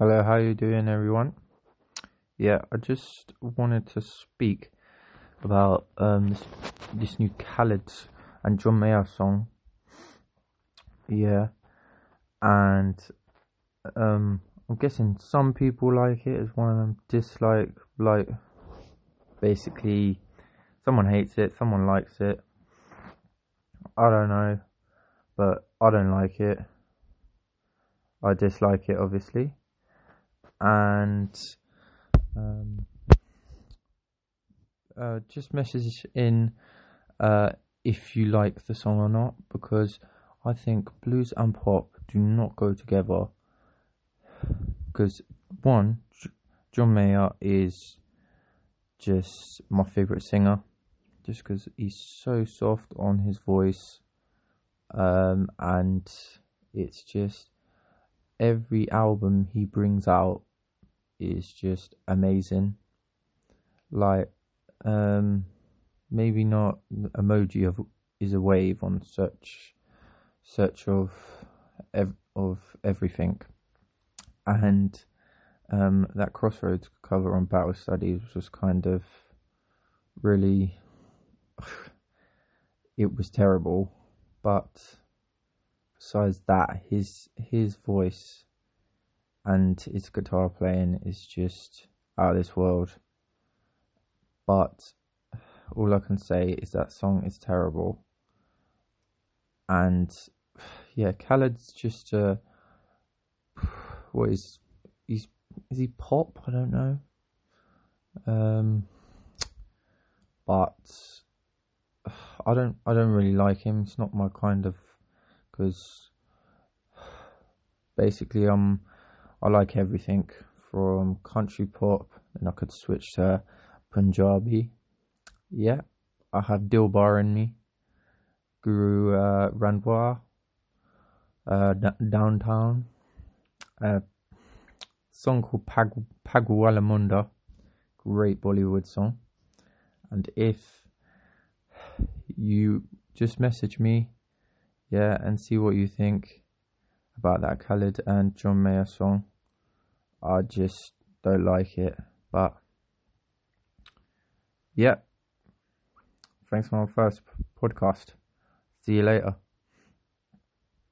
Hello, how you doing, everyone? Yeah, I just wanted to speak about um this this new Khalid and John Mayer song. Yeah, and um, I'm guessing some people like it as one of them dislike like basically someone hates it, someone likes it. I don't know, but I don't like it. I dislike it, obviously, and um, uh, just message in uh, if you like the song or not, because I think blues and pop do not go together. Because one, John Mayer is just my favorite singer, just because he's so soft on his voice, um, and it's just every album he brings out is just amazing. Like, um, maybe not emoji of is a wave on search, search of ev- of everything, and um, that Crossroads cover on Battle Studies was kind of really, it was terrible, but besides that, his his voice and his guitar playing is just out of this world. But all I can say is that song is terrible. And yeah, Khalid's just uh what is he's is he pop? I don't know. Um but I don't I don't really like him. It's not my kind of because basically um I like everything from country pop and I could switch to Punjabi. Yeah, I have Dilbar in me. Guru uh, uh, D- Downtown, a song called Pag Pagwala Munda, great Bollywood song. And if you just message me, yeah, and see what you think about that Khalid and John Mayer song. I just don't like it, but yeah. Thanks for my first podcast. See you later.